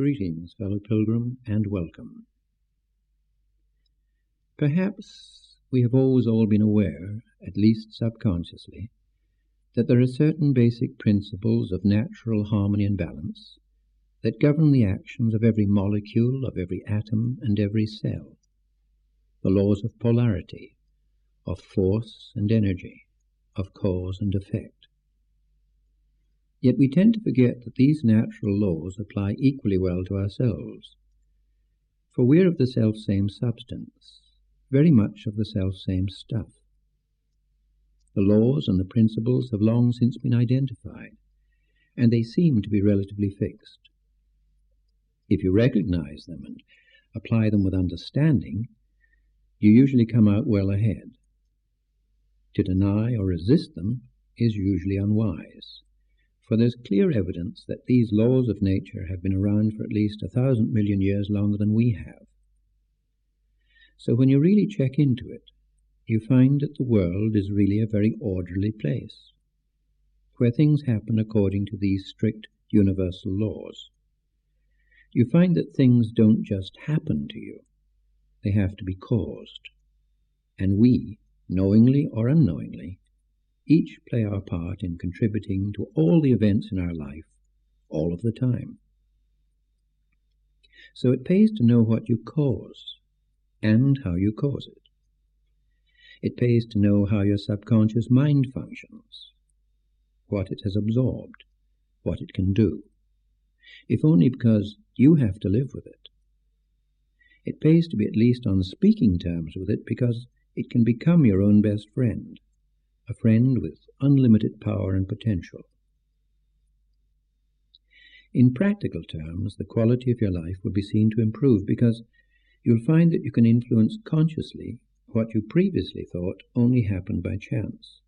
Greetings, fellow pilgrim, and welcome. Perhaps we have always all been aware, at least subconsciously, that there are certain basic principles of natural harmony and balance that govern the actions of every molecule, of every atom, and every cell. The laws of polarity, of force and energy, of cause and effect. Yet we tend to forget that these natural laws apply equally well to ourselves. For we're of the self-same substance, very much of the self-same stuff. The laws and the principles have long since been identified, and they seem to be relatively fixed. If you recognize them and apply them with understanding, you usually come out well ahead. To deny or resist them is usually unwise for there's clear evidence that these laws of nature have been around for at least a thousand million years longer than we have. So when you really check into it, you find that the world is really a very orderly place, where things happen according to these strict universal laws. You find that things don't just happen to you, they have to be caused. And we, knowingly or unknowingly, each play our part in contributing to all the events in our life, all of the time. So it pays to know what you cause and how you cause it. It pays to know how your subconscious mind functions, what it has absorbed, what it can do, if only because you have to live with it. It pays to be at least on speaking terms with it because it can become your own best friend a friend with unlimited power and potential. In practical terms, the quality of your life will be seen to improve because you'll find that you can influence consciously what you previously thought only happened by chance.